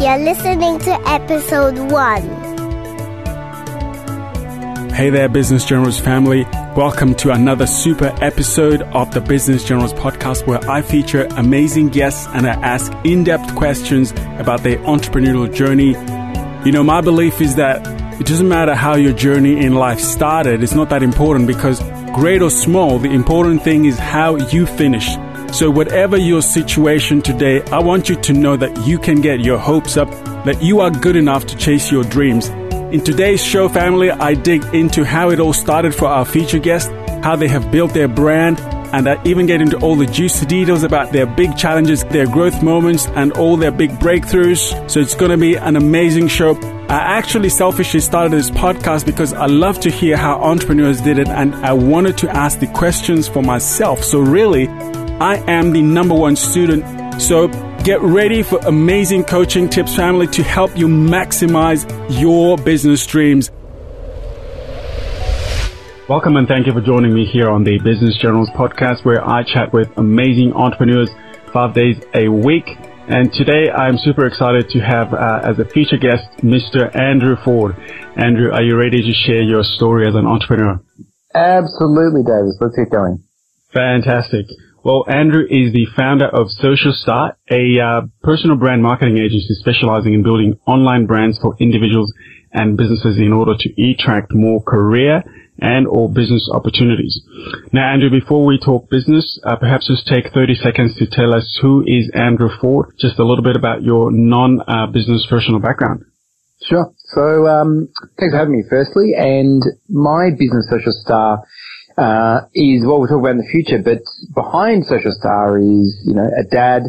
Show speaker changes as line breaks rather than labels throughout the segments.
You're listening to episode one.
Hey there, Business Generals family. Welcome to another super episode of the Business Generals podcast where I feature amazing guests and I ask in-depth questions about their entrepreneurial journey. You know, my belief is that it doesn't matter how your journey in life started. It's not that important because great or small, the important thing is how you finish. So whatever your situation today, I want you to know that you can get your hopes up, that you are good enough to chase your dreams. In today's show, family, I dig into how it all started for our feature guest, how they have built their brand, and I even get into all the juicy details about their big challenges, their growth moments, and all their big breakthroughs. So it's going to be an amazing show. I actually selfishly started this podcast because I love to hear how entrepreneurs did it and I wanted to ask the questions for myself. So really, I am the number one student. So get ready for amazing coaching tips, family, to help you maximize your business dreams. Welcome and thank you for joining me here on the Business Generals podcast where I chat with amazing entrepreneurs five days a week. And today I'm super excited to have uh, as a feature guest Mr. Andrew Ford. Andrew, are you ready to share your story as an entrepreneur?
Absolutely, Davis. Let's get going.
Fantastic. Well, Andrew is the founder of Social Star, a uh, personal brand marketing agency specializing in building online brands for individuals and businesses in order to attract more career and or business opportunities. Now, Andrew, before we talk business, uh, perhaps just take 30 seconds to tell us who is Andrew Ford, just a little bit about your non-business uh, personal background.
Sure. So, um, thanks for having me firstly. And my business Social Star uh, is what we'll talk about in the future. But behind Social Star is, you know, a dad,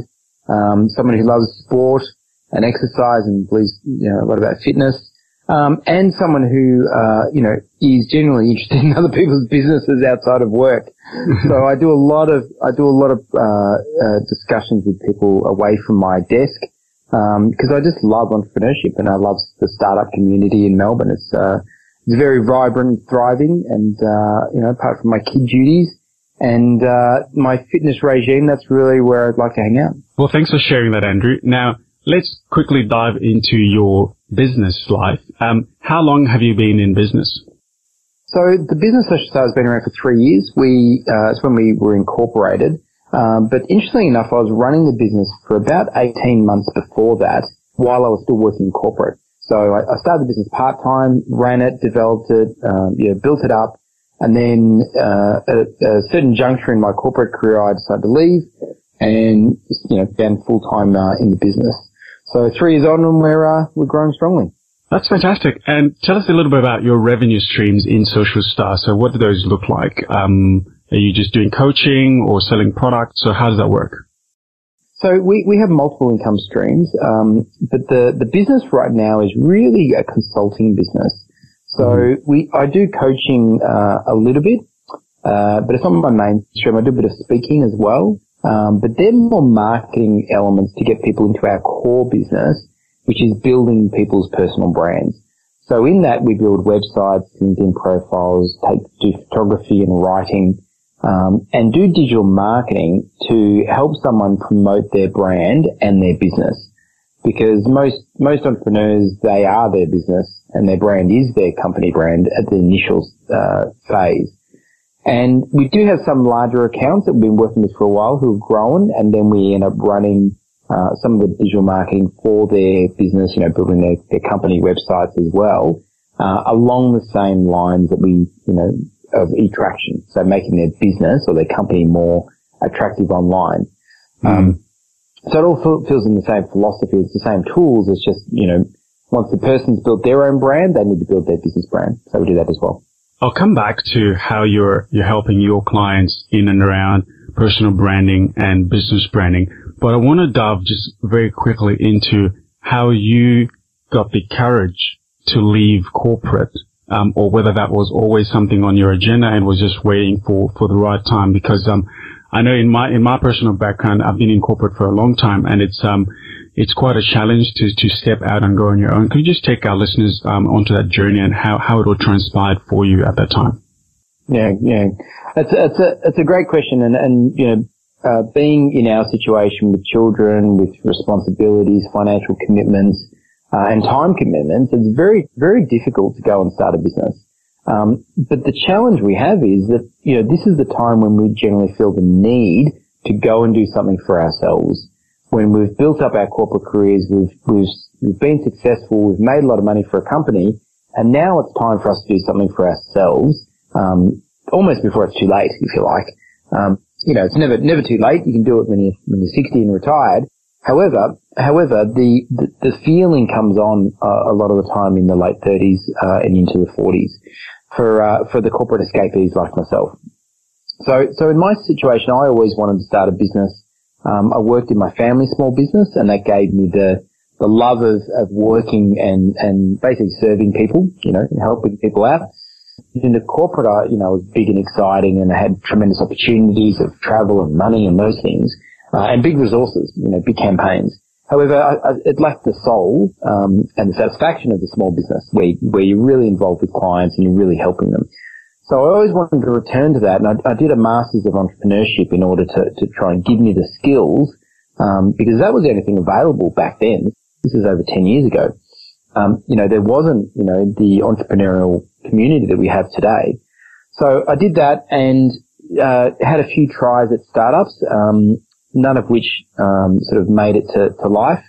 um, someone who loves sport and exercise and believes, you know, a lot about fitness, um, and someone who, uh, you know, is genuinely interested in other people's businesses outside of work. so I do a lot of, I do a lot of, uh, uh discussions with people away from my desk. because um, I just love entrepreneurship and I love the startup community in Melbourne. It's, uh, it's very vibrant, thriving, and uh, you know, apart from my kid duties and uh, my fitness regime, that's really where I'd like to hang out.
Well, thanks for sharing that, Andrew. Now, let's quickly dive into your business life. Um, how long have you been in business?
So the business Social Star has been around for three years. We uh, it's when we were incorporated. Um, but interestingly enough, I was running the business for about 18 months before that, while I was still working corporate. So I, I started the business part time, ran it, developed it, um, yeah, built it up, and then uh, at a, certain juncture in my corporate career, I decided to leave and you know found full time uh, in the business. So three years on, and we're uh, we're growing strongly.
That's fantastic. And tell us a little bit about your revenue streams in Social Star. So what do those look like? Um, are you just doing coaching or selling products? So how does that work?
So we, we have multiple income streams, um, but the, the business right now is really a consulting business. So mm-hmm. we I do coaching uh, a little bit, uh, but it's not my mainstream. I do a bit of speaking as well, um, but they're more marketing elements to get people into our core business, which is building people's personal brands. So in that we build websites, LinkedIn profiles, take do photography and writing um, and do digital marketing to help someone promote their brand and their business. Because most most entrepreneurs they are their business and their brand is their company brand at the initial uh, phase. And we do have some larger accounts that we've been working with for a while who have grown, and then we end up running uh, some of the digital marketing for their business, you know, building their, their company websites as well, uh, along the same lines that we, you know, of attraction. So making their business or their company more attractive online. Mm. Um, so it all feels in the same philosophy. It's the same tools. It's just, you know, once the person's built their own brand, they need to build their business brand. So we do that as well.
I'll come back to how you're, you're helping your clients in and around personal branding and business branding. But I want to dive just very quickly into how you got the courage to leave corporate um, or whether that was always something on your agenda and was just waiting for, for the right time. Because um, I know in my in my personal background, I've been in corporate for a long time, and it's um it's quite a challenge to to step out and go on your own. Could you just take our listeners um, onto that journey and how how it all transpired for you at that time?
Yeah, yeah, it's it's a it's a great question, and and you know uh, being in our situation with children, with responsibilities, financial commitments, uh, and time commitments, it's very, very difficult to go and start a business. Um, but the challenge we have is that, you know, this is the time when we generally feel the need to go and do something for ourselves. When we've built up our corporate careers, we've, we've, we've been successful, we've made a lot of money for a company, and now it's time for us to do something for ourselves, um, almost before it's too late, if you like. Um, you know, it's never, never too late. You can do it when you're, when you're 60 and retired. However, however, the, the, the feeling comes on uh, a lot of the time in the late 30s uh, and into the 40s for uh, for the corporate escapees like myself. So, so in my situation, I always wanted to start a business. Um, I worked in my family small business, and that gave me the the love of, of working and and basically serving people, you know, helping people out. In the corporate, I, you know, was big and exciting, and I had tremendous opportunities of travel and money and those things, uh, and big resources, you know, big campaigns. However, it lacked the soul um, and the satisfaction of the small business, where where you're really involved with clients and you're really helping them. So I always wanted to return to that, and I, I did a masters of entrepreneurship in order to to try and give me the skills, um, because that was the only thing available back then. This is over ten years ago. Um, you know, there wasn't you know the entrepreneurial community that we have today. So I did that and uh, had a few tries at startups. Um, none of which um, sort of made it to, to life.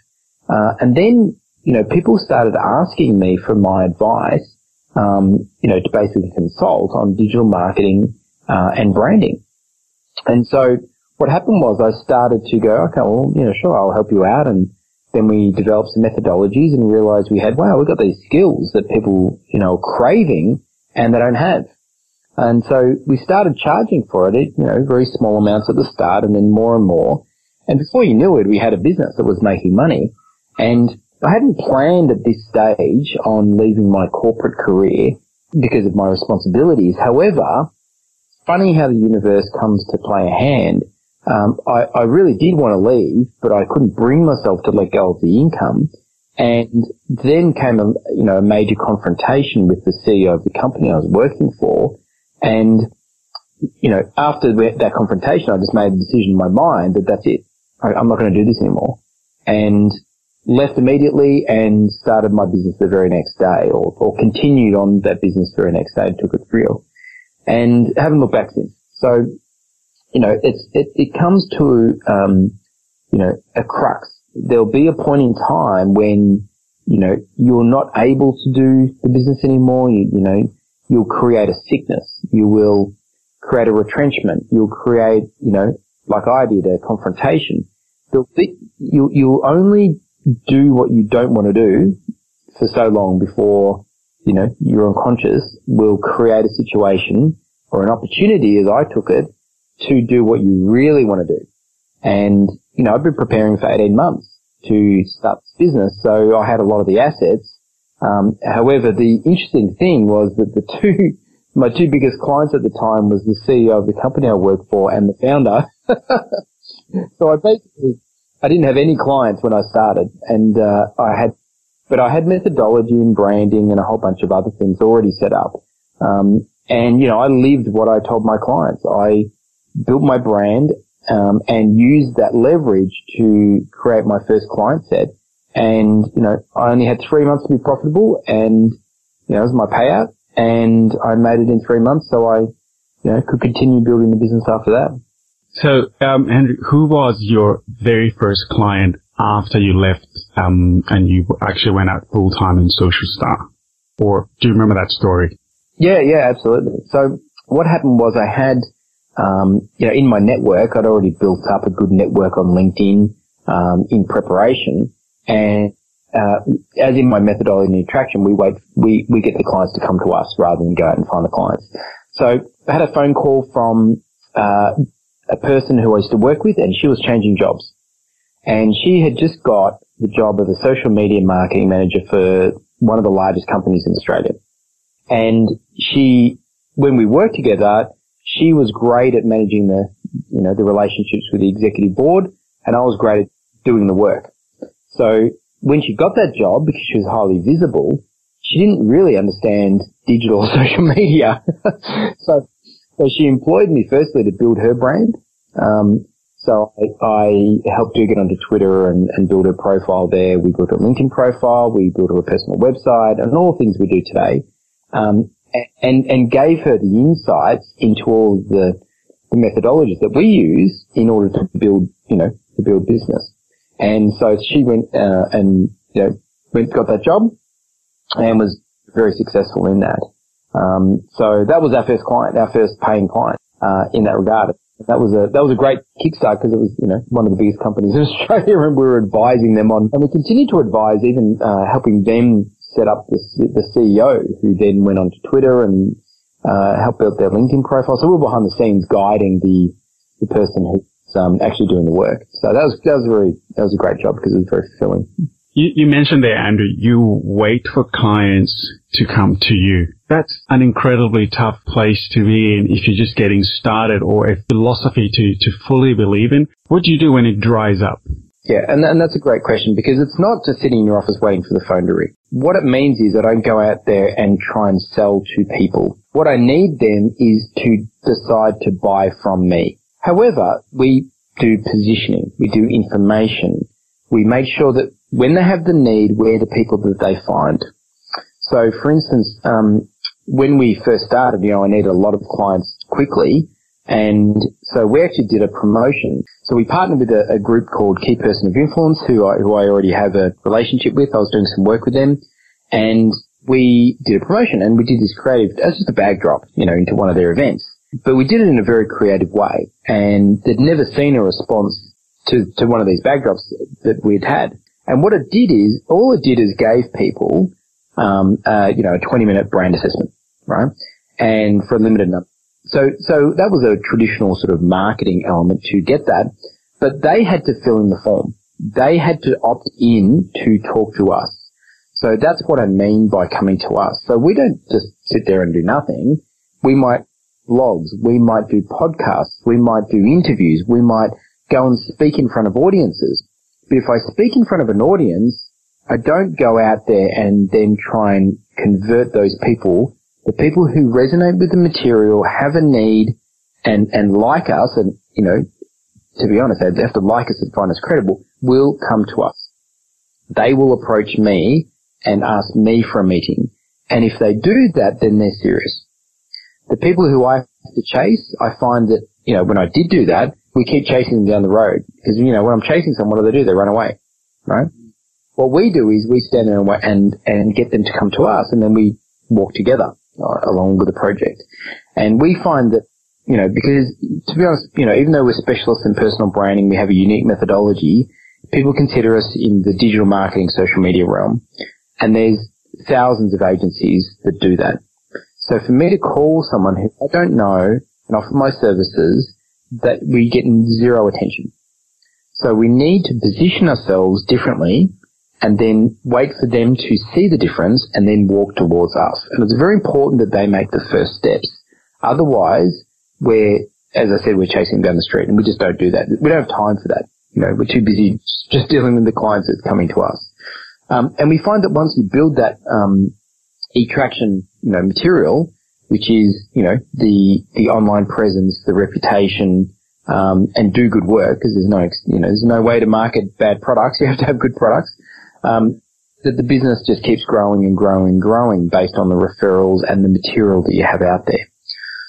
Uh, and then, you know, people started asking me for my advice, um, you know, to basically consult on digital marketing uh, and branding. And so what happened was I started to go, okay, well, you know, sure, I'll help you out. And then we developed some methodologies and realized we had, wow, we've got these skills that people, you know, are craving and they don't have. And so we started charging for it, you know, very small amounts at the start and then more and more. And before you knew it, we had a business that was making money. And I hadn't planned at this stage on leaving my corporate career because of my responsibilities. However, funny how the universe comes to play a hand. Um, I, I really did want to leave, but I couldn't bring myself to let go of the income. And then came a, you know, a major confrontation with the CEO of the company I was working for and, you know, after that confrontation, I just made a decision in my mind that that's it. I'm not going to do this anymore. And left immediately and started my business the very next day or, or continued on that business the very next day and took it real and haven't looked back since. So, you know, it's, it, it comes to, um, you know, a crux. There'll be a point in time when, you know, you're not able to do the business anymore. You, you know, you'll create a sickness. You will create a retrenchment. You'll create, you know, like I did, a confrontation. You, you'll only do what you don't want to do for so long before, you know, your unconscious will create a situation or an opportunity as I took it to do what you really want to do. And, you know, I've been preparing for 18 months to start this business. So I had a lot of the assets um, however, the interesting thing was that the two, my two biggest clients at the time was the CEO of the company I worked for and the founder. so I basically, I didn't have any clients when I started and, uh, I had, but I had methodology and branding and a whole bunch of other things already set up. Um, and, you know, I lived what I told my clients. I built my brand, um, and used that leverage to create my first client set and, you know, I only had three months to be profitable and, you know, it was my payout and I made it in three months. So I, you know, could continue building the business after that.
So, um, Andrew, who was your very first client after you left, um, and you actually went out full time in Social Star? Or do you remember that story?
Yeah, yeah, absolutely. So what happened was I had, um, you know, in my network, I'd already built up a good network on LinkedIn, um, in preparation. And uh, as in my methodology and attraction, we wait, we, we get the clients to come to us rather than go out and find the clients. So I had a phone call from uh, a person who I used to work with, and she was changing jobs, and she had just got the job of a social media marketing manager for one of the largest companies in Australia. And she, when we worked together, she was great at managing the, you know, the relationships with the executive board, and I was great at doing the work. So when she got that job, because she was highly visible, she didn't really understand digital social media. so, so she employed me firstly to build her brand. Um, So I, I helped her get onto Twitter and, and build her profile there. We built her LinkedIn profile. We built her a personal website and all the things we do today. Um, and, and gave her the insights into all the, the methodologies that we use in order to build, you know, to build business. And so she went, uh, and, you know, went, got that job and was very successful in that. Um, so that was our first client, our first paying client, uh, in that regard. That was a, that was a great kickstart because it was, you know, one of the biggest companies in Australia and we were advising them on, and we continued to advise, even, uh, helping them set up the, the CEO who then went onto Twitter and, uh, helped build their LinkedIn profile. So we were behind the scenes guiding the, the person who's, um, actually doing the work. So that was, that was very, that was a great job because it was very fulfilling.
You, you mentioned there, Andrew, you wait for clients to come to you. That's an incredibly tough place to be in if you're just getting started or a philosophy to, to fully believe in. What do you do when it dries up?
Yeah, and, and that's a great question because it's not just sitting in your office waiting for the phone to ring. What it means is that I go out there and try and sell to people. What I need them is to decide to buy from me. However, we do positioning, we do information, we make sure that when they have the need, we're the people that they find. So, for instance, um, when we first started, you know, I needed a lot of clients quickly, and so we actually did a promotion. So we partnered with a, a group called Key Person of Influence, who I, who I already have a relationship with. I was doing some work with them, and we did a promotion, and we did this creative as just a bag drop, you know, into one of their events. But we did it in a very creative way, and they'd never seen a response to, to one of these bag drops that we'd had. And what it did is, all it did is gave people, um, uh, you know, a 20 minute brand assessment, right? And for a limited number. So, so that was a traditional sort of marketing element to get that, but they had to fill in the form. They had to opt in to talk to us. So that's what I mean by coming to us. So we don't just sit there and do nothing. We might blogs, we might do podcasts, we might do interviews, we might go and speak in front of audiences. But if I speak in front of an audience, I don't go out there and then try and convert those people. The people who resonate with the material, have a need, and, and like us, and, you know, to be honest, they have to like us and find us credible, will come to us. They will approach me and ask me for a meeting. And if they do that, then they're serious. The people who I have to chase, I find that, you know, when I did do that, we keep chasing them down the road. Because, you know, when I'm chasing someone, what do they do? They run away, right? What we do is we stand there and, and, and get them to come to us and then we walk together uh, along with the project. And we find that, you know, because to be honest, you know, even though we're specialists in personal branding, we have a unique methodology, people consider us in the digital marketing social media realm. And there's thousands of agencies that do that. So for me to call someone who I don't know and offer my services, that we get zero attention. So we need to position ourselves differently and then wait for them to see the difference and then walk towards us. And it's very important that they make the first steps. Otherwise, we're, as I said, we're chasing down the street and we just don't do that. We don't have time for that. You know, we're too busy just dealing with the clients that's coming to us. Um, and we find that once you build that, um, e-traction, you know, material, which is, you know, the, the online presence, the reputation, um, and do good work because there's no, you know, there's no way to market bad products. You have to have good products. Um, that the business just keeps growing and growing and growing based on the referrals and the material that you have out there.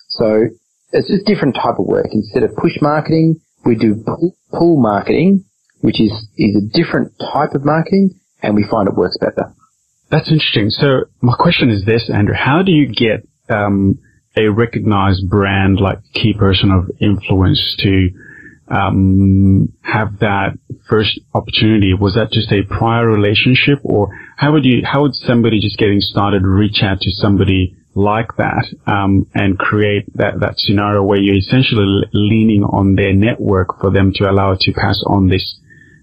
So it's just different type of work. Instead of push marketing, we do pull marketing, which is, is a different type of marketing and we find it works better.
That's interesting. So my question is this, Andrew, how do you get um, a recognized brand like key person of influence to um, have that first opportunity? Was that just a prior relationship, or how would you how would somebody just getting started reach out to somebody like that um, and create that that scenario where you're essentially leaning on their network for them to allow to pass on this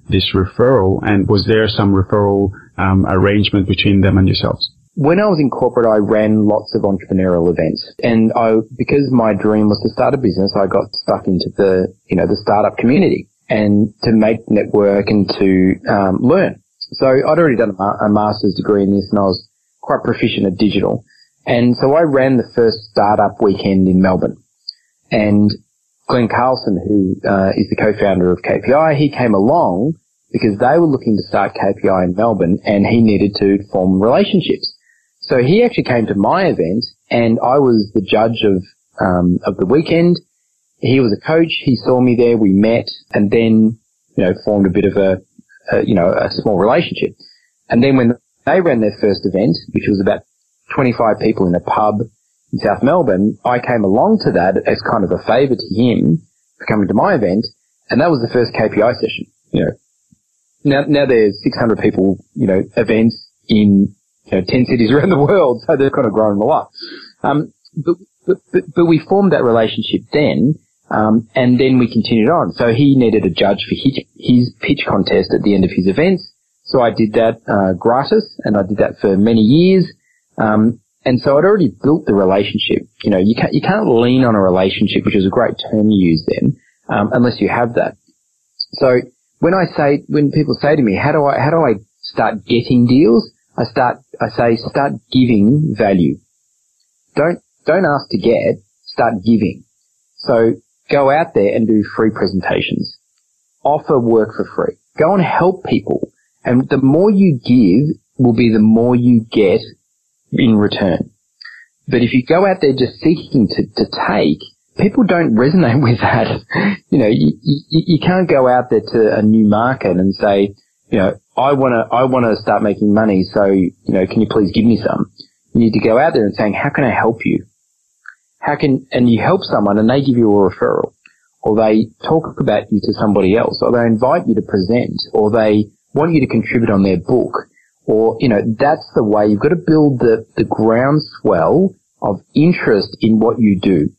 this referral? And was there some referral um, arrangement between them and yourselves?
when I was in corporate, I ran lots of entrepreneurial events, and I, because my dream was to start a business, I got stuck into the, you know, the startup community and to make network and to um, learn. So I'd already done a, master's degree in this, and I was quite proficient at digital. And so I ran the first startup weekend in Melbourne, and Glen Carlson, who uh, is the co-founder of KPI, he came along because they were looking to start KPI in Melbourne and he needed to form relationships. So he actually came to my event and I was the judge of, um, of the weekend. He was a coach. He saw me there. We met and then, you know, formed a bit of a, a you know, a small relationship. And then when they ran their first event, which was about 25 people in a pub in South Melbourne, I came along to that as kind of a favour to him for coming to my event, and that was the first KPI session. You know, now now there's 600 people, you know, events in you know 10 cities around the world, so they've kind of grown a lot. Um, but, but, but, we formed that relationship then, um, and then we continued on. So he needed a judge for his, his pitch contest at the end of his events. So I did that uh, gratis, and I did that for many years. Um, and so I'd already built the relationship. You know, you can't you can't lean on a relationship, which is a great term you use then, um, unless you have that. So when I say when people say to me, how do I how do I start getting deals? I start I say start giving value. Don't don't ask to get, start giving. So go out there and do free presentations. Offer work for free. Go and help people. And the more you give will be the more you get in return. But if you go out there just seeking to, to take, people don't resonate with that. you know, you, you, you can't go out there to a new market and say, you know, I want to, I want to start making money. So, you know, can you please give me some? You need to go out there and saying, how can I help you? How can, and you help someone and they give you a referral or they talk about you to somebody else or they invite you to present or they want you to contribute on their book or, you know, that's the way you've got to build the, the groundswell of interest in what you do.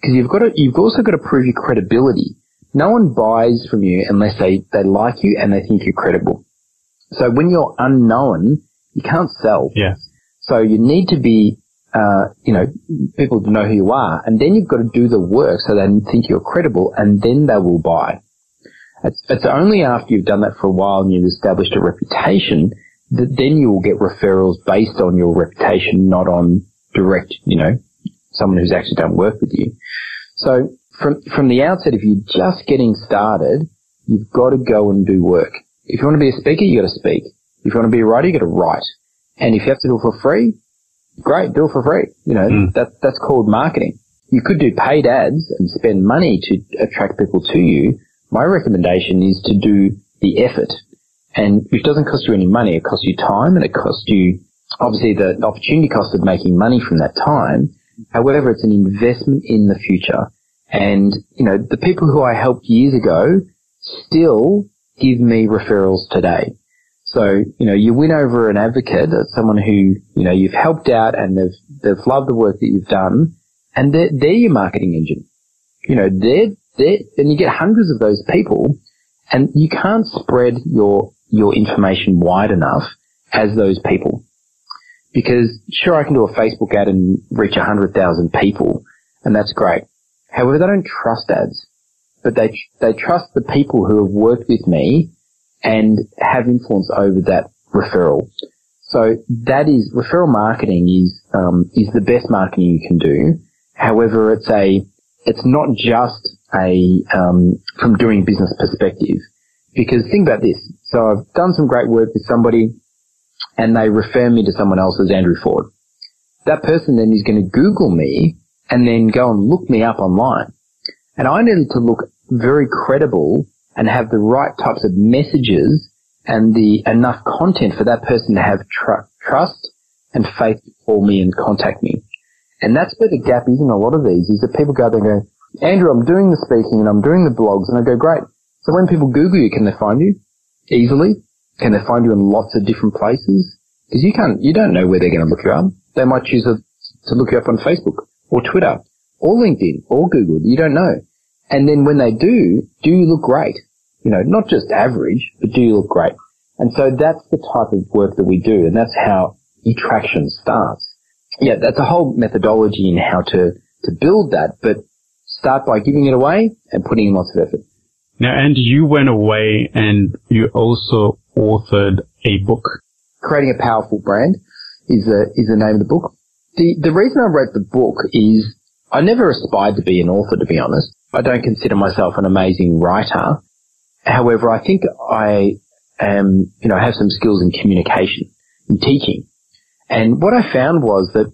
Because you've got to, you've also got to prove your credibility. No one buys from you unless they, they like you and they think you're credible. So when you're unknown, you can't sell.
Yeah.
So you need to be, uh, you know, people to know who you are, and then you've got to do the work so they think you're credible, and then they will buy. It's, it's only after you've done that for a while and you've established a reputation that then you will get referrals based on your reputation, not on direct, you know, someone who's actually done work with you. So from, from the outset, if you're just getting started, you've got to go and do work. If you want to be a speaker, you got to speak. If you want to be a writer, you got to write. And if you have to do it for free, great, do it for free. You know, mm. that, that's called marketing. You could do paid ads and spend money to attract people to you. My recommendation is to do the effort and which doesn't cost you any money. It costs you time and it costs you obviously the opportunity cost of making money from that time. However, it's an investment in the future. And, you know, the people who I helped years ago still give me referrals today. So, you know, you win over an advocate, uh, someone who, you know, you've helped out and they've, they've loved the work that you've done and they're, they're your marketing engine. You know, they're, they're, and you get hundreds of those people and you can't spread your your information wide enough as those people. Because sure, I can do a Facebook ad and reach a hundred thousand people, and that's great. However, they don't trust ads, but they they trust the people who have worked with me and have influence over that referral. So that is referral marketing is um, is the best marketing you can do. However, it's a it's not just a um, from doing business perspective. Because think about this. So I've done some great work with somebody and they refer me to someone else as Andrew Ford. That person then is going to Google me and then go and look me up online. And I needed to look very credible and have the right types of messages and the enough content for that person to have tr- trust and faith to call me and contact me. And that's where the gap is in a lot of these is that people go and go, Andrew, I'm doing the speaking and I'm doing the blogs and I go, great. So when people Google you, can they find you easily? Can they find you in lots of different places? Because you can't, you don't know where they're going to look you up. They might choose a, to look you up on Facebook or Twitter or LinkedIn or Google. You don't know. And then when they do, do you look great? You know, not just average, but do you look great? And so that's the type of work that we do, and that's how attraction starts. Yeah, that's a whole methodology in how to, to build that, but start by giving it away and putting in lots of effort.
Now, and you went away and you also authored a book.
Creating a Powerful Brand is the, is the name of the book. The, the reason I wrote the book is I never aspired to be an author, to be honest. I don't consider myself an amazing writer. However, I think I am, you know, have some skills in communication, in teaching. And what I found was that,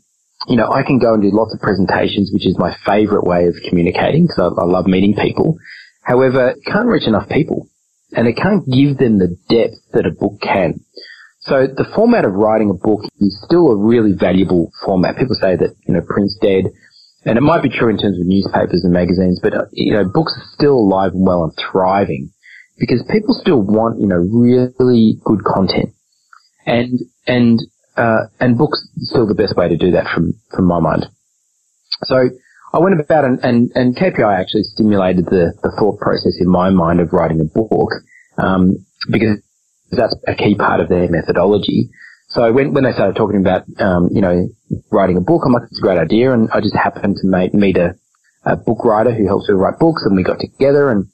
you know, I can go and do lots of presentations, which is my favorite way of communicating because I, I love meeting people. However, can't reach enough people and it can't give them the depth that a book can. So the format of writing a book is still a really valuable format. People say that, you know, print's dead. And it might be true in terms of newspapers and magazines, but, uh, you know, books are still alive and well and thriving because people still want, you know, really good content. And, and, uh, and books still the best way to do that from, from my mind. So I went about and, and, and KPI actually stimulated the, the thought process in my mind of writing a book, um, because that's a key part of their methodology. So when, when they started talking about, um, you know, writing a book, I'm like, it's a great idea. And I just happened to meet, meet a, a book writer who helps me write books and we got together and,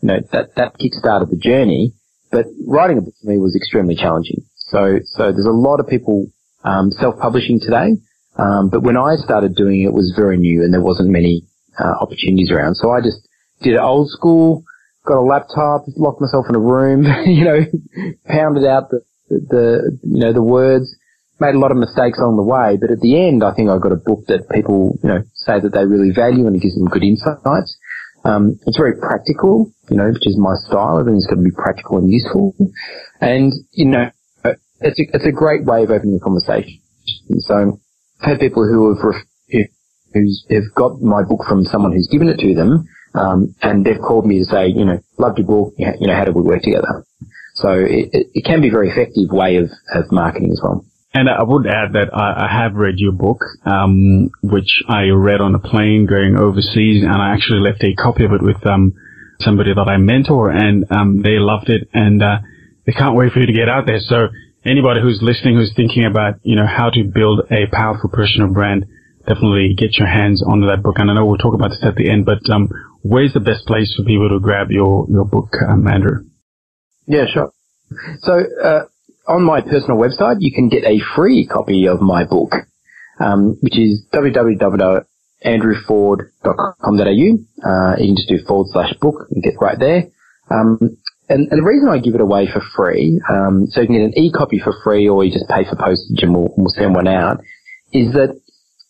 you know, that, that kick-started the journey. But writing a book for me was extremely challenging. So, so there's a lot of people, um, self-publishing today. Um, but when I started doing it, it was very new and there wasn't many, uh, opportunities around. So I just did it old school, got a laptop, locked myself in a room, you know, pounded out the, the, you know, the words, made a lot of mistakes along the way, but at the end, I think I got a book that people, you know, say that they really value and it gives them good insights. Um, it's very practical, you know, which is my style. Everything's got to be practical and useful. And, you know, it's a, it's a great way of opening a conversation. So I've had people who have, who, who's, have got my book from someone who's given it to them, um, and they've called me to say, you know, loved your book, you know, how do we work together? So it, it, it can be a very effective way of, of marketing as well.
And I would add that I, I have read your book, um, which I read on a plane going overseas, and I actually left a copy of it with um, somebody that I mentor, and um, they loved it, and uh, they can't wait for you to get out there. So anybody who's listening, who's thinking about you know how to build a powerful personal brand, definitely get your hands onto that book. And I know we'll talk about this at the end, but um, where's the best place for people to grab your your book, um, Andrew?
Yeah, sure. So uh, on my personal website, you can get a free copy of my book, um, which is www.andrewford.com.au. Uh, you can just do forward slash book and get right there. Um, and, and, the reason I give it away for free, um, so you can get an e-copy for free or you just pay for postage and we'll, we'll send one out, is that,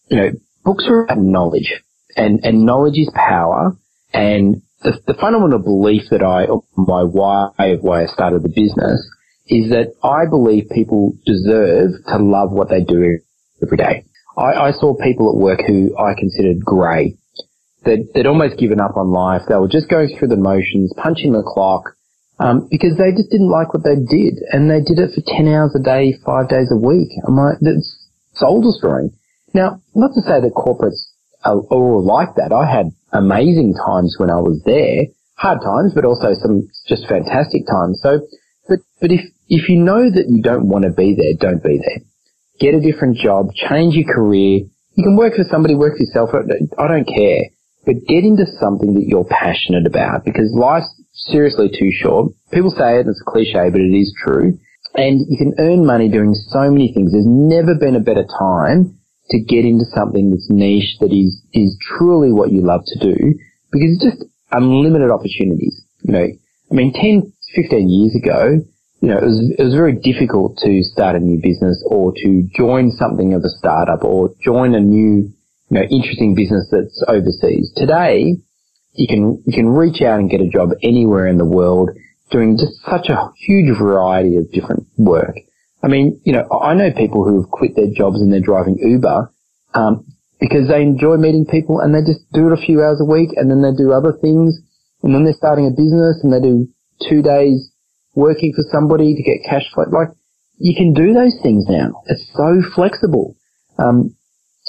you know, books are about knowledge and, and knowledge is power and the, the fundamental belief that I, my why of why I started the business is that I believe people deserve to love what they do every day. I, I saw people at work who I considered grey. They'd, they'd almost given up on life. They were just going through the motions, punching the clock, um, because they just didn't like what they did, and they did it for ten hours a day, five days a week. I'm like, that's soul destroying. Now, not to say that corporates are all like that. I had amazing times when I was there, hard times, but also some just fantastic times. So, but but if if you know that you don't want to be there, don't be there. Get a different job, change your career. You can work for somebody, work for yourself. I don't care. But get into something that you're passionate about because life's seriously too short. People say it, it's a cliche, but it is true. And you can earn money doing so many things. There's never been a better time to get into something that's niche that is, is truly what you love to do because it's just unlimited opportunities. You know, I mean, 10, 15 years ago, you know, it was, it was very difficult to start a new business or to join something of a startup or join a new, you know, interesting business that's overseas. Today, you can, you can reach out and get a job anywhere in the world doing just such a huge variety of different work. I mean, you know, I know people who have quit their jobs and they're driving Uber, um, because they enjoy meeting people and they just do it a few hours a week and then they do other things and then they're starting a business and they do two days working for somebody to get cash flow. Like, you can do those things now. It's so flexible. Um,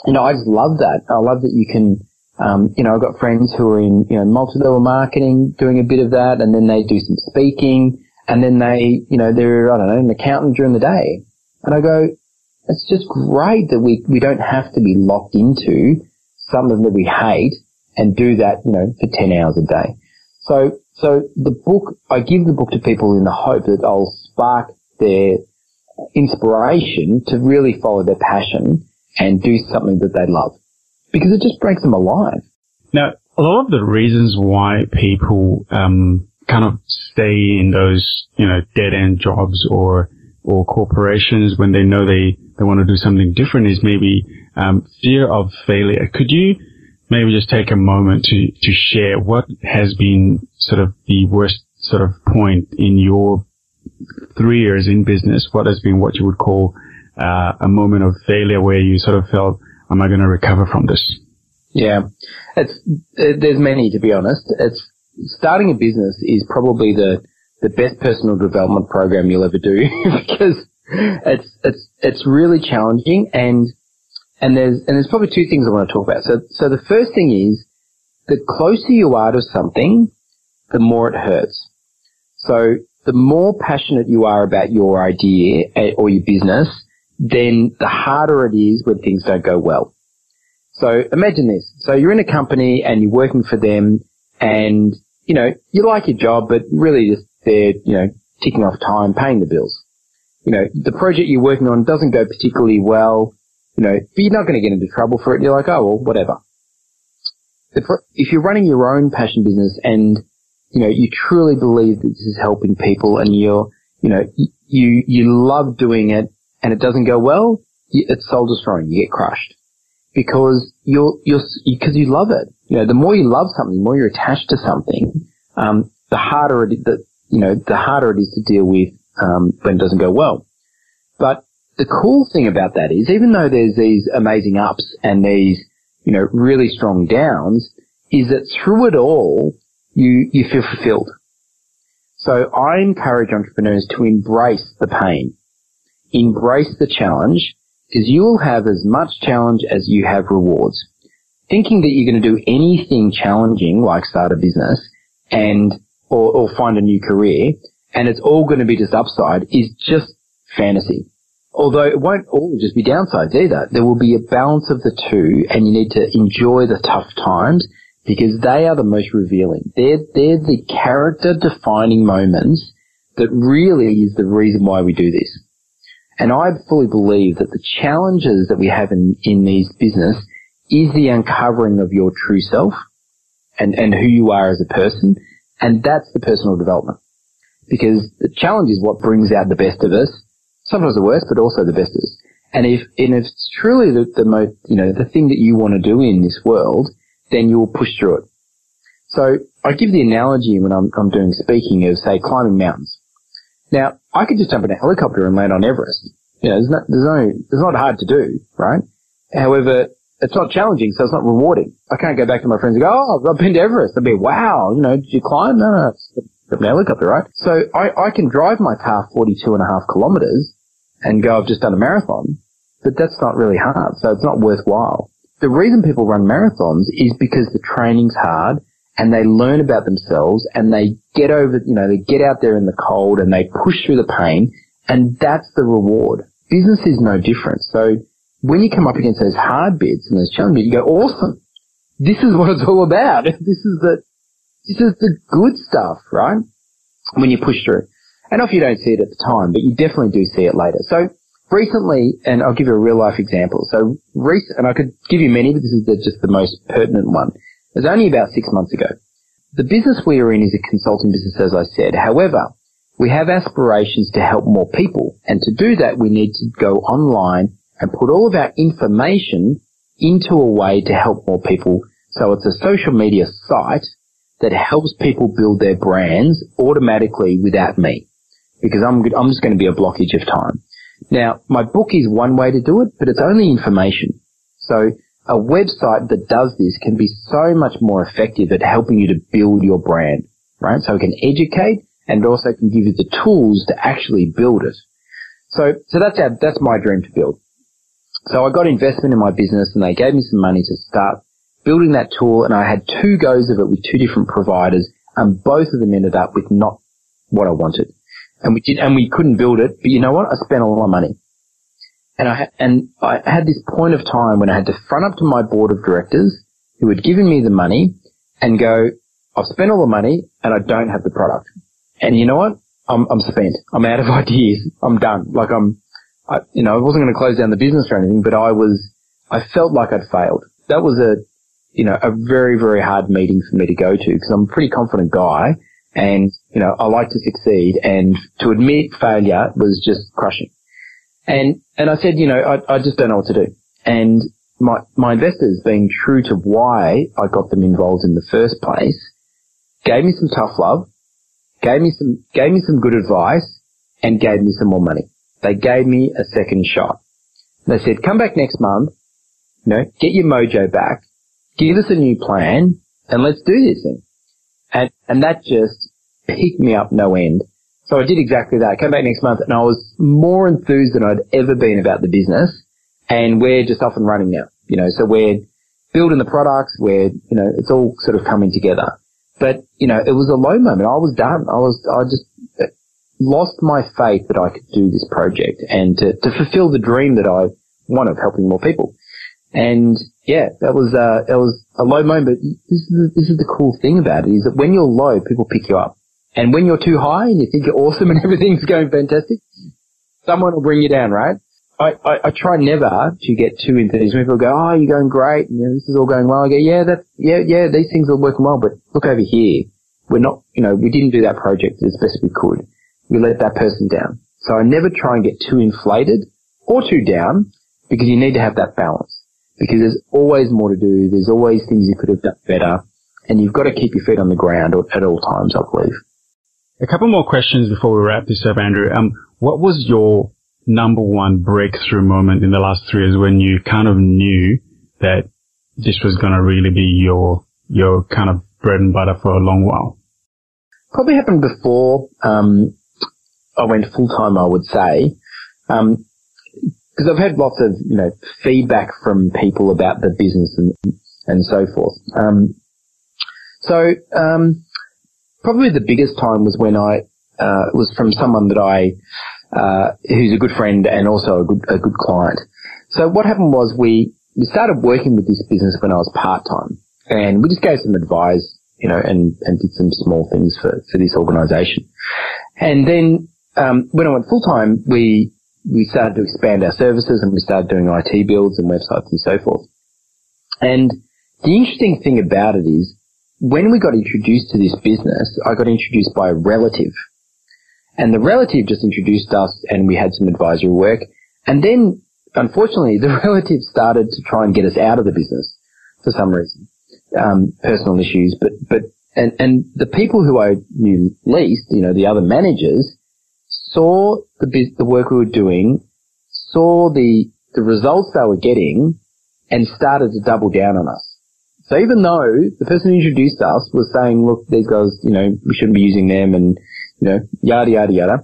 you know, I just love that. I love that you can, um, you know, I've got friends who are in, you know, multi-level marketing, doing a bit of that, and then they do some speaking, and then they, you know, they're, I don't know, an accountant during the day. And I go, it's just great that we, we don't have to be locked into something that we hate and do that, you know, for 10 hours a day. So so the book, I give the book to people in the hope that I'll spark their inspiration to really follow their passion and do something that they love because it just breaks them alive.
Now, a lot of the reasons why people um, kind of stay in those, you know, dead end jobs or or corporations when they know they they want to do something different is maybe um, fear of failure. Could you maybe just take a moment to to share what has been sort of the worst sort of point in your three years in business? What has been what you would call uh, a moment of failure where you sort of felt, "Am I going to recover from this?"
Yeah, it's there's many to be honest. It's starting a business is probably the the best personal development program you'll ever do because it's it's it's really challenging and and there's and there's probably two things I want to talk about. So so the first thing is the closer you are to something, the more it hurts. So the more passionate you are about your idea eh, or your business, then the harder it is when things don't go well. So imagine this. So you're in a company and you're working for them and, you know, you like your job, but really just they're, you know, ticking off time, paying the bills. You know, the project you're working on doesn't go particularly well, you know, but you're not going to get into trouble for it. You're like, oh, well, whatever. If you're running your own passion business and, you know, you truly believe that this is helping people and you're, you know, you, you love doing it and it doesn't go well, it's soul destroying. You get crushed because you're, you're, because you love it. You know, the more you love something, the more you're attached to something, um, the harder it, the, you know, the harder it is to deal with um, when it doesn't go well. But the cool thing about that is, even though there's these amazing ups and these, you know, really strong downs, is that through it all, you you feel fulfilled. So I encourage entrepreneurs to embrace the pain, embrace the challenge, because you will have as much challenge as you have rewards. Thinking that you're going to do anything challenging, like start a business, and or, or find a new career and it's all going to be just upside is just fantasy. Although it won't all just be downsides either. There will be a balance of the two and you need to enjoy the tough times because they are the most revealing. They're, they're the character defining moments that really is the reason why we do this. And I fully believe that the challenges that we have in, in these business is the uncovering of your true self and, and who you are as a person and that's the personal development. Because the challenge is what brings out the best of us, sometimes the worst, but also the best of us. And if, and if it's truly the, the most, you know, the thing that you want to do in this world, then you'll push through it. So I give the analogy when I'm, I'm doing speaking of, say, climbing mountains. Now, I could just jump in a helicopter and land on Everest. You know, there's, no, there's no, it's not hard to do, right? However, it's not challenging, so it's not rewarding. I can't go back to my friends and go, oh, I've been to Everest. They'll be, wow, you know, did you climb? No, no, it's a helicopter, right? So I, I can drive my car 42 and a half kilometers and go, I've just done a marathon, but that's not really hard, so it's not worthwhile. The reason people run marathons is because the training's hard and they learn about themselves and they get over, you know, they get out there in the cold and they push through the pain and that's the reward. Business is no different. So when you come up against those hard bits and those challenges, you go, awesome. This is what it's all about. This is the, this is the good stuff, right? When you push through. And if you don't see it at the time, but you definitely do see it later. So recently, and I'll give you a real life example. So recent, and I could give you many, but this is the, just the most pertinent one. Was only about six months ago. The business we are in is a consulting business, as I said. However, we have aspirations to help more people. And to do that, we need to go online and put all of our information into a way to help more people. So it's a social media site that helps people build their brands automatically without me because I'm, I'm just going to be a blockage of time. Now, my book is one way to do it, but it's only information. So a website that does this can be so much more effective at helping you to build your brand, right? So it can educate and also can give you the tools to actually build it. So, so that's our, that's my dream to build. So I got investment in my business and they gave me some money to start building that tool and I had two goes of it with two different providers and both of them ended up with not what I wanted. And we did, and we couldn't build it, but you know what? I spent a lot of money. And I, and I had this point of time when I had to front up to my board of directors who had given me the money and go, I've spent all the money and I don't have the product. And you know what? I'm, I'm spent. I'm out of ideas. I'm done. Like I'm, I, you know, I wasn't going to close down the business or anything, but I was, I felt like I'd failed. That was a, you know, a very, very hard meeting for me to go to because I'm a pretty confident guy and, you know, I like to succeed and to admit failure was just crushing. And, and I said, you know, I, I just don't know what to do. And my, my investors being true to why I got them involved in the first place gave me some tough love, gave me some, gave me some good advice and gave me some more money. They gave me a second shot. They said, come back next month, you know, get your mojo back, give us a new plan and let's do this thing. And, and that just picked me up no end. So I did exactly that. I came back next month and I was more enthused than I'd ever been about the business. And we're just off and running now, you know, so we're building the products, we're, you know, it's all sort of coming together. But, you know, it was a low moment. I was done. I was, I just lost my faith that I could do this project and to, to fulfill the dream that I want of helping more people. And yeah, that was, uh, that was a low moment. This is, the, this is the cool thing about it is that when you're low, people pick you up. And when you're too high and you think you're awesome and everything's going fantastic, someone will bring you down, right? I, I, I try never to get too these. People go, oh, you're going great. You know, this is all going well. I go, yeah, that, yeah, yeah, these things are working well, but look over here. We're not, you know, we didn't do that project as best we could. We let that person down. So I never try and get too inflated or too down because you need to have that balance because there's always more to do. There's always things you could have done better and you've got to keep your feet on the ground at all times, I believe.
A couple more questions before we wrap this up, Andrew. Um, what was your number one breakthrough moment in the last three years when you kind of knew that this was going to really be your, your kind of bread and butter for a long while?
Probably happened before, um, I went full time, I would say. Um, because I've had lots of, you know, feedback from people about the business and, and so forth. Um, so, um, probably the biggest time was when I, uh, was from someone that I, uh, who's a good friend and also a good, a good client. So what happened was we, we started working with this business when I was part-time and we just gave some advice, you know, and, and did some small things for, for this organization. And then, um, when I went full-time, we, we started to expand our services and we started doing IT builds and websites and so forth. And the interesting thing about it is when we got introduced to this business, I got introduced by a relative. And the relative just introduced us and we had some advisory work. And then, unfortunately, the relative started to try and get us out of the business for some reason. Um, personal issues, but, but, and, and the people who I knew least, you know, the other managers, saw the, the work we were doing, saw the, the results they were getting, and started to double down on us. So even though the person who introduced us was saying, look, these guys, you know, we shouldn't be using them and, you know, yada, yada, yada,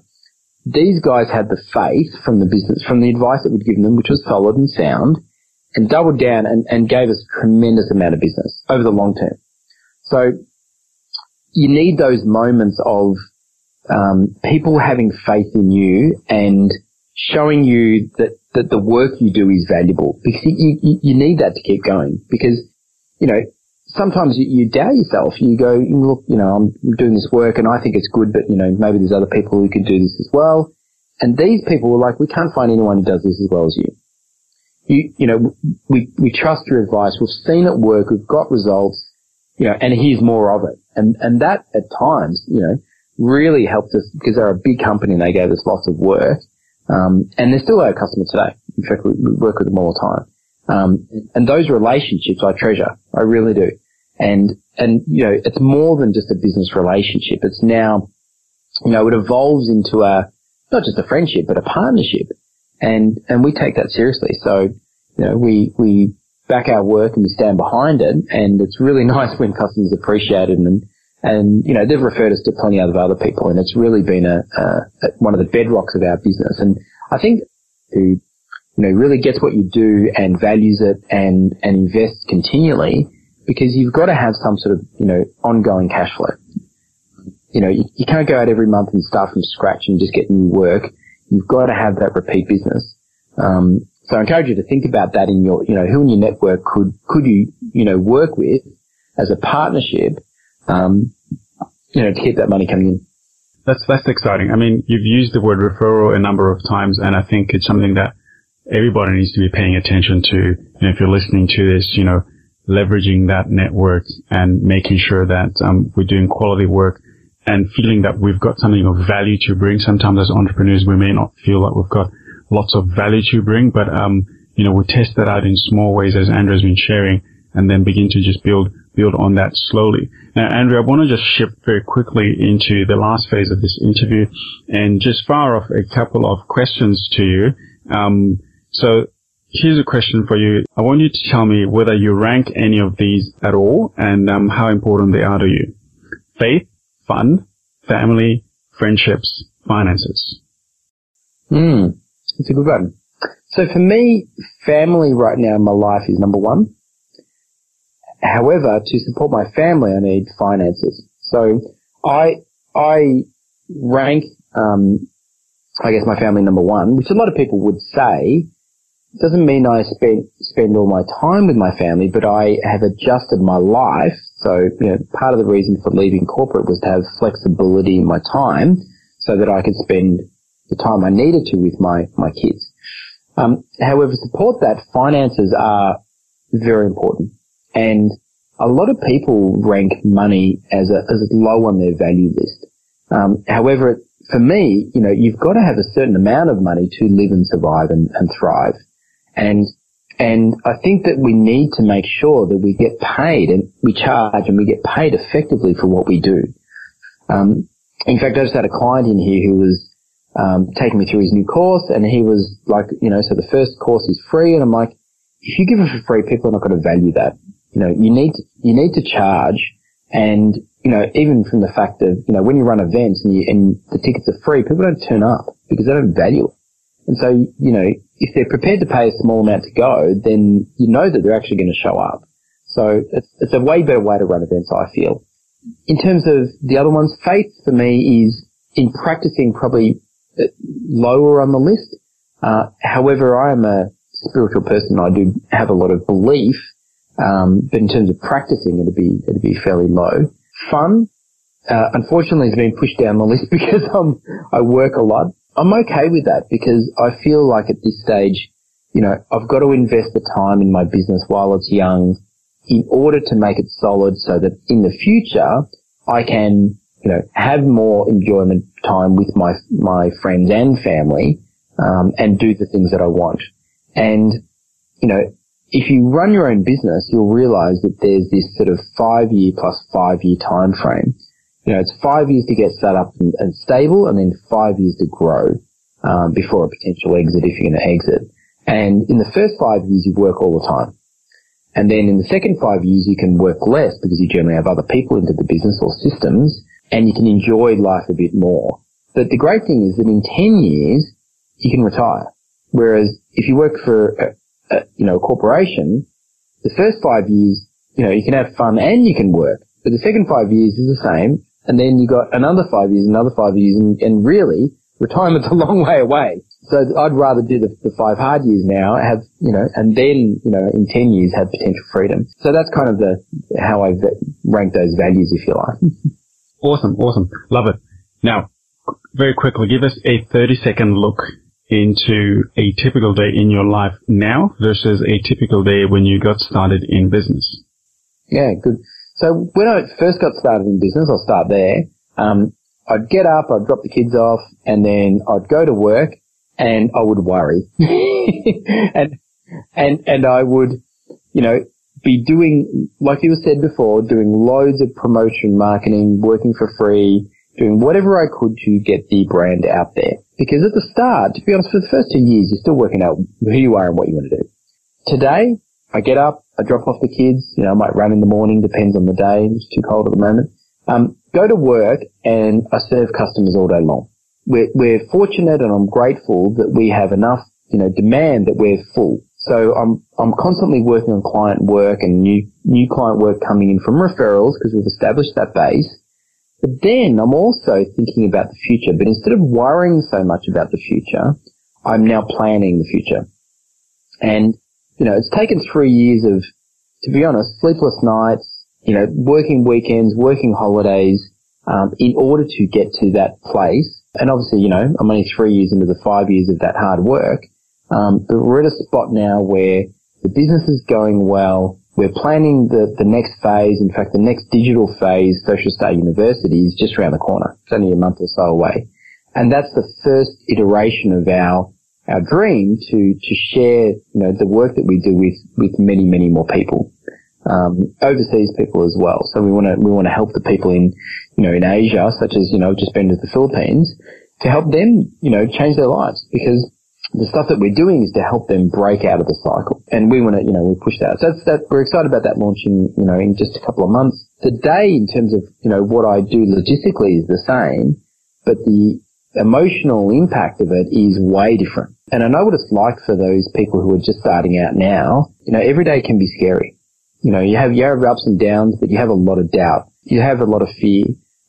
these guys had the faith from the business, from the advice that we'd given them, which was solid and sound, and doubled down and, and gave us a tremendous amount of business over the long term. So you need those moments of um, people having faith in you and showing you that, that the work you do is valuable because you, you, you need that to keep going because, you know, sometimes you, you doubt yourself. You go, look, you know, I'm doing this work and I think it's good, but you know, maybe there's other people who could do this as well. And these people were like, we can't find anyone who does this as well as you. You, you know, we, we trust your advice. We've seen it work. We've got results, you know, and here's more of it. And, and that at times, you know, really helped us because they're a big company and they gave us lots of work. Um, and they're still our customer today. In fact, we, we work with them all the time. Um, and those relationships I treasure. I really do. And, and, you know, it's more than just a business relationship. It's now, you know, it evolves into a, not just a friendship, but a partnership. And, and we take that seriously. So, you know, we, we back our work and we stand behind it. And it's really nice when customers appreciate it and, and, you know, they've referred us to plenty of other people and it's really been a, one of the bedrocks of our business. And I think who, you know, really gets what you do and values it and, and invests continually because you've got to have some sort of, you know, ongoing cash flow. You know, you, you can't go out every month and start from scratch and just get new work. You've got to have that repeat business. Um, so I encourage you to think about that in your, you know, who in your network could, could you, you know, work with as a partnership um, you know, to keep that money coming in.
That's that's exciting. I mean, you've used the word referral a number of times, and I think it's something that everybody needs to be paying attention to. And if you're listening to this, you know, leveraging that network and making sure that um, we're doing quality work and feeling that we've got something of value to bring. Sometimes as entrepreneurs, we may not feel that we've got lots of value to bring, but um, you know, we test that out in small ways as Andrew's been sharing and then begin to just build build on that slowly. Now, Andrew, I want to just shift very quickly into the last phase of this interview and just fire off a couple of questions to you. Um, so here's a question for you. I want you to tell me whether you rank any of these at all and um, how important they are to you. Faith, fun, family, friendships, finances.
Hmm, it's a good one. So for me, family right now in my life is number one. However, to support my family, I need finances. So I, I rank, um, I guess my family number one, which a lot of people would say doesn't mean I spend, spend all my time with my family, but I have adjusted my life. So, you know, part of the reason for leaving corporate was to have flexibility in my time so that I could spend the time I needed to with my, my kids. Um, however, support that finances are very important. And a lot of people rank money as a, as low on their value list. Um, however, for me, you know, you've got to have a certain amount of money to live and survive and, and thrive. And, and I think that we need to make sure that we get paid and we charge and we get paid effectively for what we do. Um, in fact, I just had a client in here who was um, taking me through his new course, and he was like, you know, so the first course is free, and I'm like, if you give it for free, people are not going to value that. You know, you need to, you need to charge, and you know, even from the fact that you know when you run events and you, and the tickets are free, people don't turn up because they don't value it. And so, you know, if they're prepared to pay a small amount to go, then you know that they're actually going to show up. So it's, it's a way better way to run events, I feel. In terms of the other ones, faith for me is in practicing probably lower on the list. Uh, however, I am a spiritual person. I do have a lot of belief, um, but in terms of practicing, it'd be it'd be fairly low. Fun, uh, unfortunately, has been pushed down the list because I'm I work a lot. I'm okay with that because I feel like at this stage, you know, I've got to invest the time in my business while it's young in order to make it solid so that in the future I can you know, have more enjoyment time with my my friends and family, um, and do the things that I want. And you know, if you run your own business, you'll realize that there's this sort of five year plus five year time frame. You know, it's five years to get set up and, and stable, and then five years to grow um, before a potential exit if you're going to exit. And in the first five years, you work all the time. And then in the second five years, you can work less because you generally have other people into the business or systems and you can enjoy life a bit more. But the great thing is that in 10 years, you can retire. Whereas if you work for, a, a, you know, a corporation, the first five years, you know, you can have fun and you can work. But the second five years is the same. And then you got another five years, another five years, and, and really, retirement's a long way away. So I'd rather do the, the five hard years now, have, you know, and then, you know, in 10 years have potential freedom. So that's kind of the, how I rank those values, if you like.
Awesome, awesome. Love it. Now, very quickly, give us a 30 second look into a typical day in your life now versus a typical day when you got started in business.
Yeah, good. So when I first got started in business, I'll start there. Um, I'd get up, I'd drop the kids off, and then I'd go to work, and I would worry, and and and I would, you know, be doing, like you said before, doing loads of promotion marketing, working for free, doing whatever I could to get the brand out there. Because at the start, to be honest, for the first two years, you're still working out who you are and what you want to do. Today, I get up, I drop off the kids, you know, I might run in the morning, depends on the day, it's too cold at the moment. Um, go to work and I serve customers all day long. We're, we're fortunate and I'm grateful that we have enough, you know, demand that we're full. So I'm I'm constantly working on client work and new new client work coming in from referrals because we've established that base. But then I'm also thinking about the future. But instead of worrying so much about the future, I'm now planning the future. And you know, it's taken three years of, to be honest, sleepless nights, you know, working weekends, working holidays, um, in order to get to that place. And obviously, you know, I'm only three years into the five years of that hard work. Um, but we're at a spot now where the business is going well. we're planning the, the next phase. In fact, the next digital phase, Social Star University, is just around the corner. It's only a month or so away. And that's the first iteration of our, our dream to, to share, you know, the work that we do with, with many, many more people. Um, overseas people as well. So we want to we want to help the people in you know in Asia, such as you know just been to the Philippines, to help them you know change their lives because the stuff that we're doing is to help them break out of the cycle. And we want to, you know, we push that. So that's that. We're excited about that launching, you know, in just a couple of months. Today, in terms of, you know, what I do logistically is the same, but the emotional impact of it is way different. And I know what it's like for those people who are just starting out now. You know, every day can be scary. You know, you have, you have ups and downs, but you have a lot of doubt. You have a lot of fear.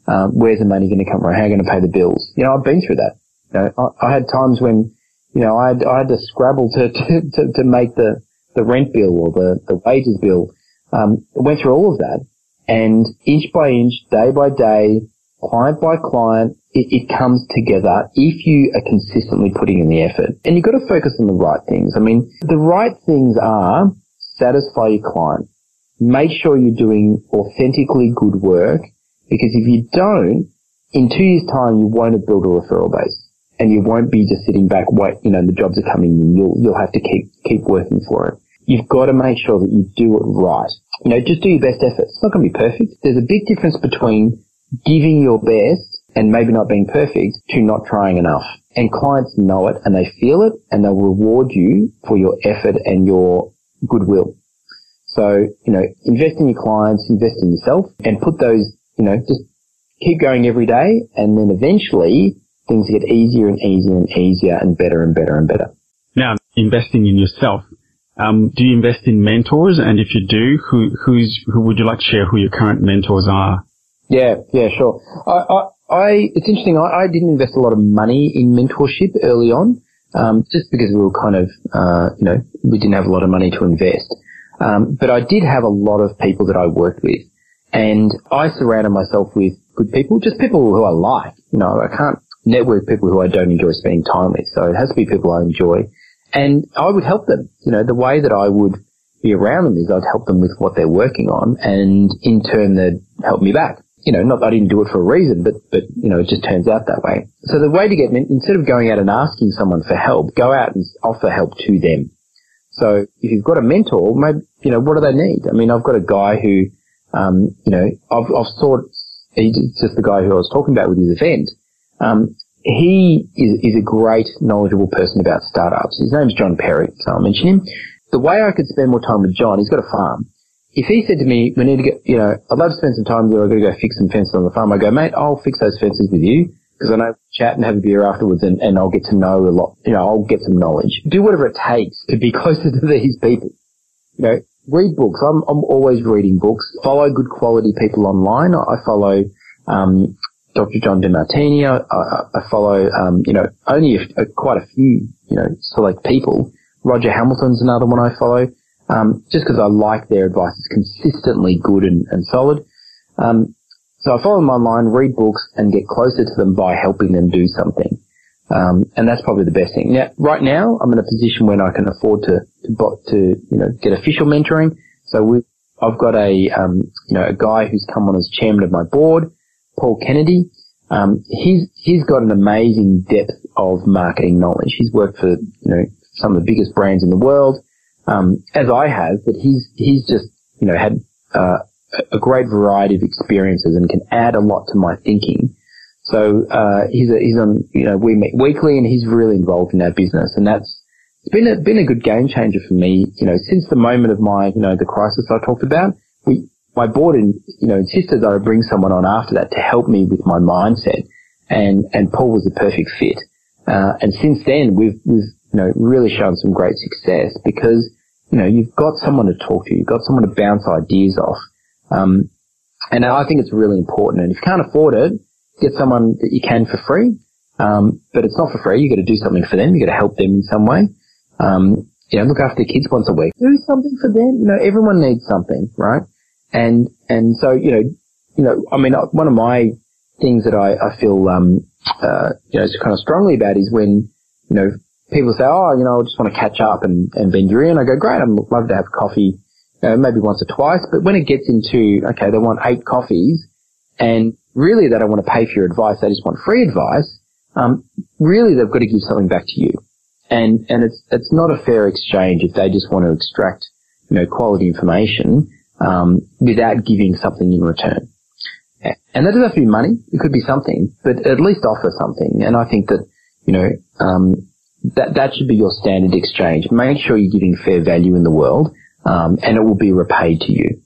Um, where's the money going to come from? How are you going to pay the bills? You know, I've been through that. You know, I, I had times when you know, I had, I had to scrabble to, to, to, to make the, the rent bill or the, the wages bill. Um, went through all of that and inch by inch, day by day, client by client, it, it comes together if you are consistently putting in the effort. And you've got to focus on the right things. I mean, the right things are satisfy your client. Make sure you're doing authentically good work because if you don't, in two years time, you won't have built a referral base and you won't be just sitting back, wait, you know, the jobs are coming in. You'll, you'll have to keep, keep working for it. You've got to make sure that you do it right. You know, just do your best effort. It's not going to be perfect. There's a big difference between giving your best and maybe not being perfect to not trying enough. And clients know it and they feel it and they'll reward you for your effort and your goodwill. So, you know, invest in your clients, invest in yourself and put those, you know, just keep going every day and then eventually things get easier and easier and easier and better and better and better.
Now, investing in yourself. Um, do you invest in mentors? And if you do, who who's who would you like to share who your current mentors are?
Yeah, yeah, sure. I, I, I it's interesting. I, I, didn't invest a lot of money in mentorship early on, um, just because we were kind of, uh, you know, we didn't have a lot of money to invest. Um, but I did have a lot of people that I worked with, and I surrounded myself with good people, just people who I like. You know, I can't network people who I don't enjoy spending time with. So it has to be people I enjoy. And I would help them. You know, the way that I would be around them is I'd help them with what they're working on and in turn they'd help me back. You know, not I didn't do it for a reason, but, but, you know, it just turns out that way. So the way to get, instead of going out and asking someone for help, go out and offer help to them. So if you've got a mentor, maybe, you know, what do they need? I mean, I've got a guy who, um, you know, I've, I've sought, he's just the guy who I was talking about with his event. Um, he is, is a great, knowledgeable person about startups. His name's John Perry, so I'll mention him. The way I could spend more time with John, he's got a farm. If he said to me, we need to get, you know, I'd love to spend some time there, I've got to go fix some fences on the farm, I go, mate, I'll fix those fences with you, because I know chat and have a beer afterwards and, and I'll get to know a lot, you know, I'll get some knowledge. Do whatever it takes to be closer to these people. You know, read books. I'm, I'm always reading books. Follow good quality people online. I follow, um, Dr. John Demartini. I, I, I follow, um, you know, only a, a, quite a few, you know, select people. Roger Hamilton's another one I follow, um, just because I like their advice. It's consistently good and, and solid. Um, so I follow them online, read books, and get closer to them by helping them do something. Um, and that's probably the best thing. Now, right now, I'm in a position when I can afford to to, to you know get official mentoring. So we, I've got a um, you know a guy who's come on as chairman of my board. Paul Kennedy. Um, he's he's got an amazing depth of marketing knowledge. He's worked for you know some of the biggest brands in the world, um, as I have. But he's he's just you know had uh, a great variety of experiences and can add a lot to my thinking. So uh, he's a, he's on you know we meet weekly and he's really involved in our business and that's it's been a been a good game changer for me. You know since the moment of my you know the crisis I talked about, we my board and you know insisted that I bring someone on after that to help me with my mindset, and and Paul was the perfect fit. Uh, and since then, we've we've you know really shown some great success because you know you've got someone to talk to, you've got someone to bounce ideas off, um, and I think it's really important. And if you can't afford it, get someone that you can for free. Um, but it's not for free. You've got to do something for them. You've got to help them in some way. Um, you know, look after their kids once a week. Do something for them. You know, everyone needs something, right? And, and so, you know, you know, I mean, one of my things that I, I feel, um, uh, you know, kind of strongly about is when, you know, people say, oh, you know, I just want to catch up and, and bend your ear. And I go, great, I'd love to have coffee, uh, maybe once or twice, but when it gets into, okay, they want eight coffees and really they don't want to pay for your advice, they just want free advice, um, really they've got to give something back to you. And, and it's, it's not a fair exchange if they just want to extract, you know, quality information, um, without giving something in return. And that doesn't have to be money. It could be something, but at least offer something. And I think that, you know, um, that, that should be your standard exchange. Make sure you're giving fair value in the world, um, and it will be repaid to you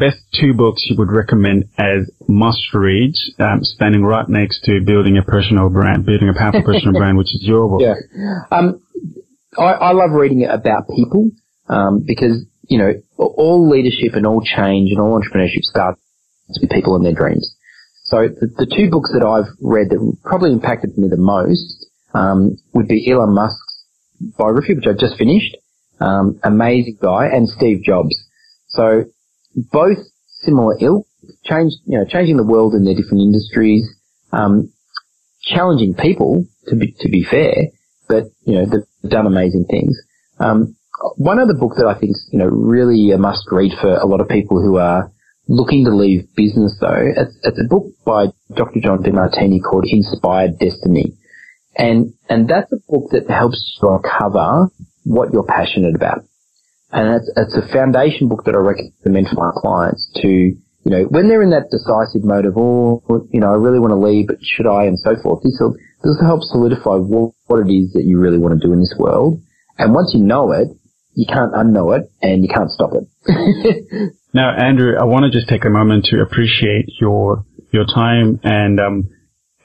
best two books you would recommend as must reads, um, standing right next to building a personal brand, building a powerful personal brand, which is your book.
Yeah. Um, I, I, love reading about people, um, because, you know, all leadership and all change and all entrepreneurship starts with people and their dreams. So the, the two books that I've read that probably impacted me the most, um, would be Elon Musk's biography, which I just finished, um, amazing guy, and Steve Jobs. So both similar ilk, change, you know, changing the world in their different industries, um, challenging people to be, to be fair, but, you know, they've done amazing things. Um, one other book that I think is, you know, really a must read for a lot of people who are looking to leave business though, it's, it's a book by Dr. John Demartini called Inspired Destiny. And, and that's a book that helps you uncover what you're passionate about. And it's, it's a foundation book that I recommend for my clients to, you know, when they're in that decisive mode of, oh, you know, I really want to leave, but should I, and so forth. This will, this will help solidify what, what it is that you really want to do in this world. And once you know it, you can't unknow it and you can't stop it.
now, Andrew, I want to just take a moment to appreciate your, your time and, um,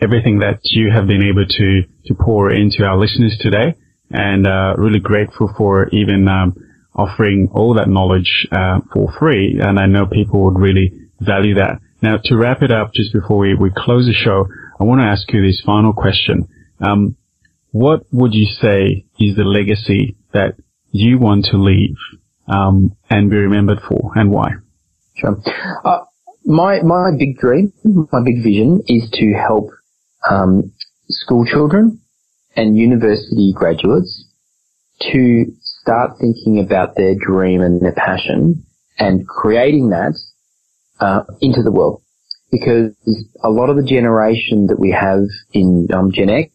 everything that you have been able to, to pour into our listeners today and, uh, really grateful for even, um, offering all that knowledge uh, for free, and I know people would really value that. Now, to wrap it up, just before we, we close the show, I want to ask you this final question. Um, what would you say is the legacy that you want to leave um, and be remembered for, and why?
Sure. Uh, my my big dream, my big vision, is to help um, school children and university graduates to start thinking about their dream and their passion and creating that uh, into the world. Because a lot of the generation that we have in um, Gen X,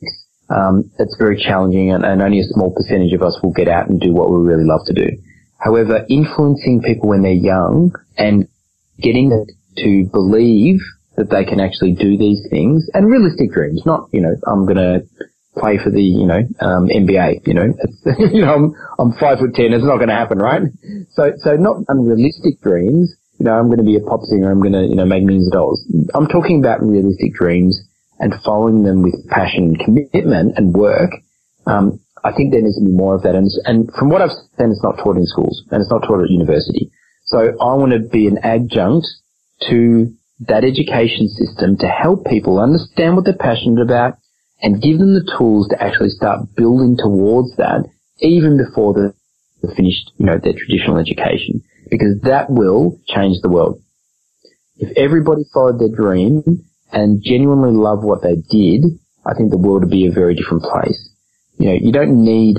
um, it's very challenging and, and only a small percentage of us will get out and do what we really love to do. However, influencing people when they're young and getting them to believe that they can actually do these things and realistic dreams, not, you know, I'm going to play for the, you know, um, NBA, you know, you know, I'm, I'm five foot ten, it's not going to happen, right? So, so not unrealistic dreams, you know, I'm going to be a pop singer, I'm going to, you know, make millions of dollars. I'm talking about realistic dreams and following them with passion and commitment and work. Um, I think there needs to be more of that. And, and from what I've seen, it's not taught in schools and it's not taught at university. So I want to be an adjunct to that education system to help people understand what they're passionate about, and give them the tools to actually start building towards that even before they've finished, you know, their traditional education. Because that will change the world. If everybody followed their dream and genuinely loved what they did, I think the world would be a very different place. You know, you don't need,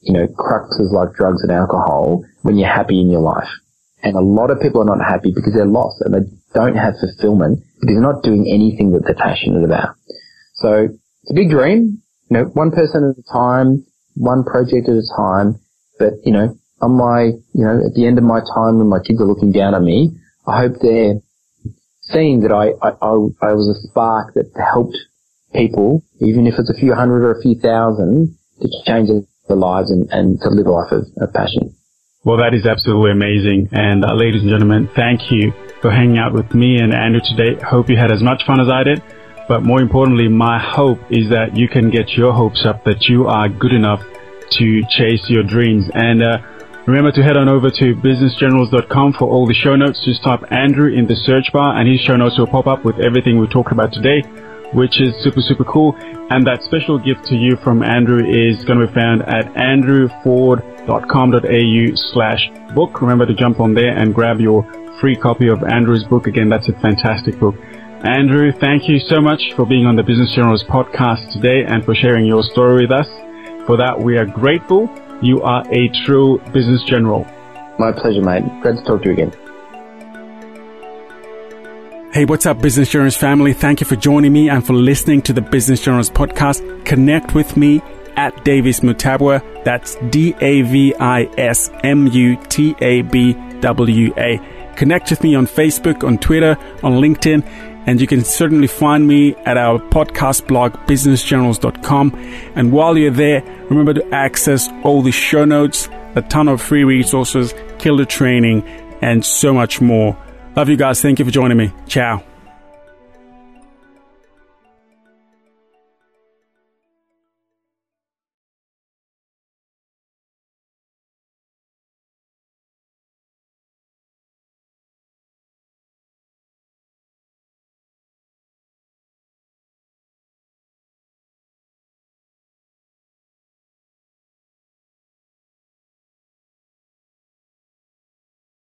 you know, cruxes like drugs and alcohol when you're happy in your life. And a lot of people are not happy because they're lost and they don't have fulfillment because they're not doing anything that they're passionate about. So it's a big dream, you know, one person at a time, one project at a time. But, you know, on my, you know, at the end of my time when my kids are looking down at me, I hope they're seeing that I, I, I, I was a spark that helped people, even if it's a few hundred or a few thousand, to change their lives and, and to live a life of, of passion.
Well, that is absolutely amazing. And uh, ladies and gentlemen, thank you for hanging out with me and Andrew today. Hope you had as much fun as I did. But more importantly, my hope is that you can get your hopes up that you are good enough to chase your dreams. And uh, remember to head on over to businessgenerals.com for all the show notes. Just type Andrew in the search bar and his show notes will pop up with everything we talked about today, which is super, super cool. And that special gift to you from Andrew is going to be found at andrewford.com.au slash book. Remember to jump on there and grab your free copy of Andrew's book. Again, that's a fantastic book. Andrew, thank you so much for being on the Business Generals podcast today and for sharing your story with us. For that, we are grateful. You are a true business general.
My pleasure, mate. Great to talk to you again.
Hey, what's up, Business Insurance family? Thank you for joining me and for listening to the Business Insurance podcast. Connect with me at Davis Mutabwa. That's D-A-V-I-S-M-U-T-A-B-W-A. Connect with me on Facebook, on Twitter, on LinkedIn, and you can certainly find me at our podcast blog, businessgenerals.com. And while you're there, remember to access all the show notes, a ton of free resources, killer training, and so much more. Love you guys. Thank you for joining me. Ciao.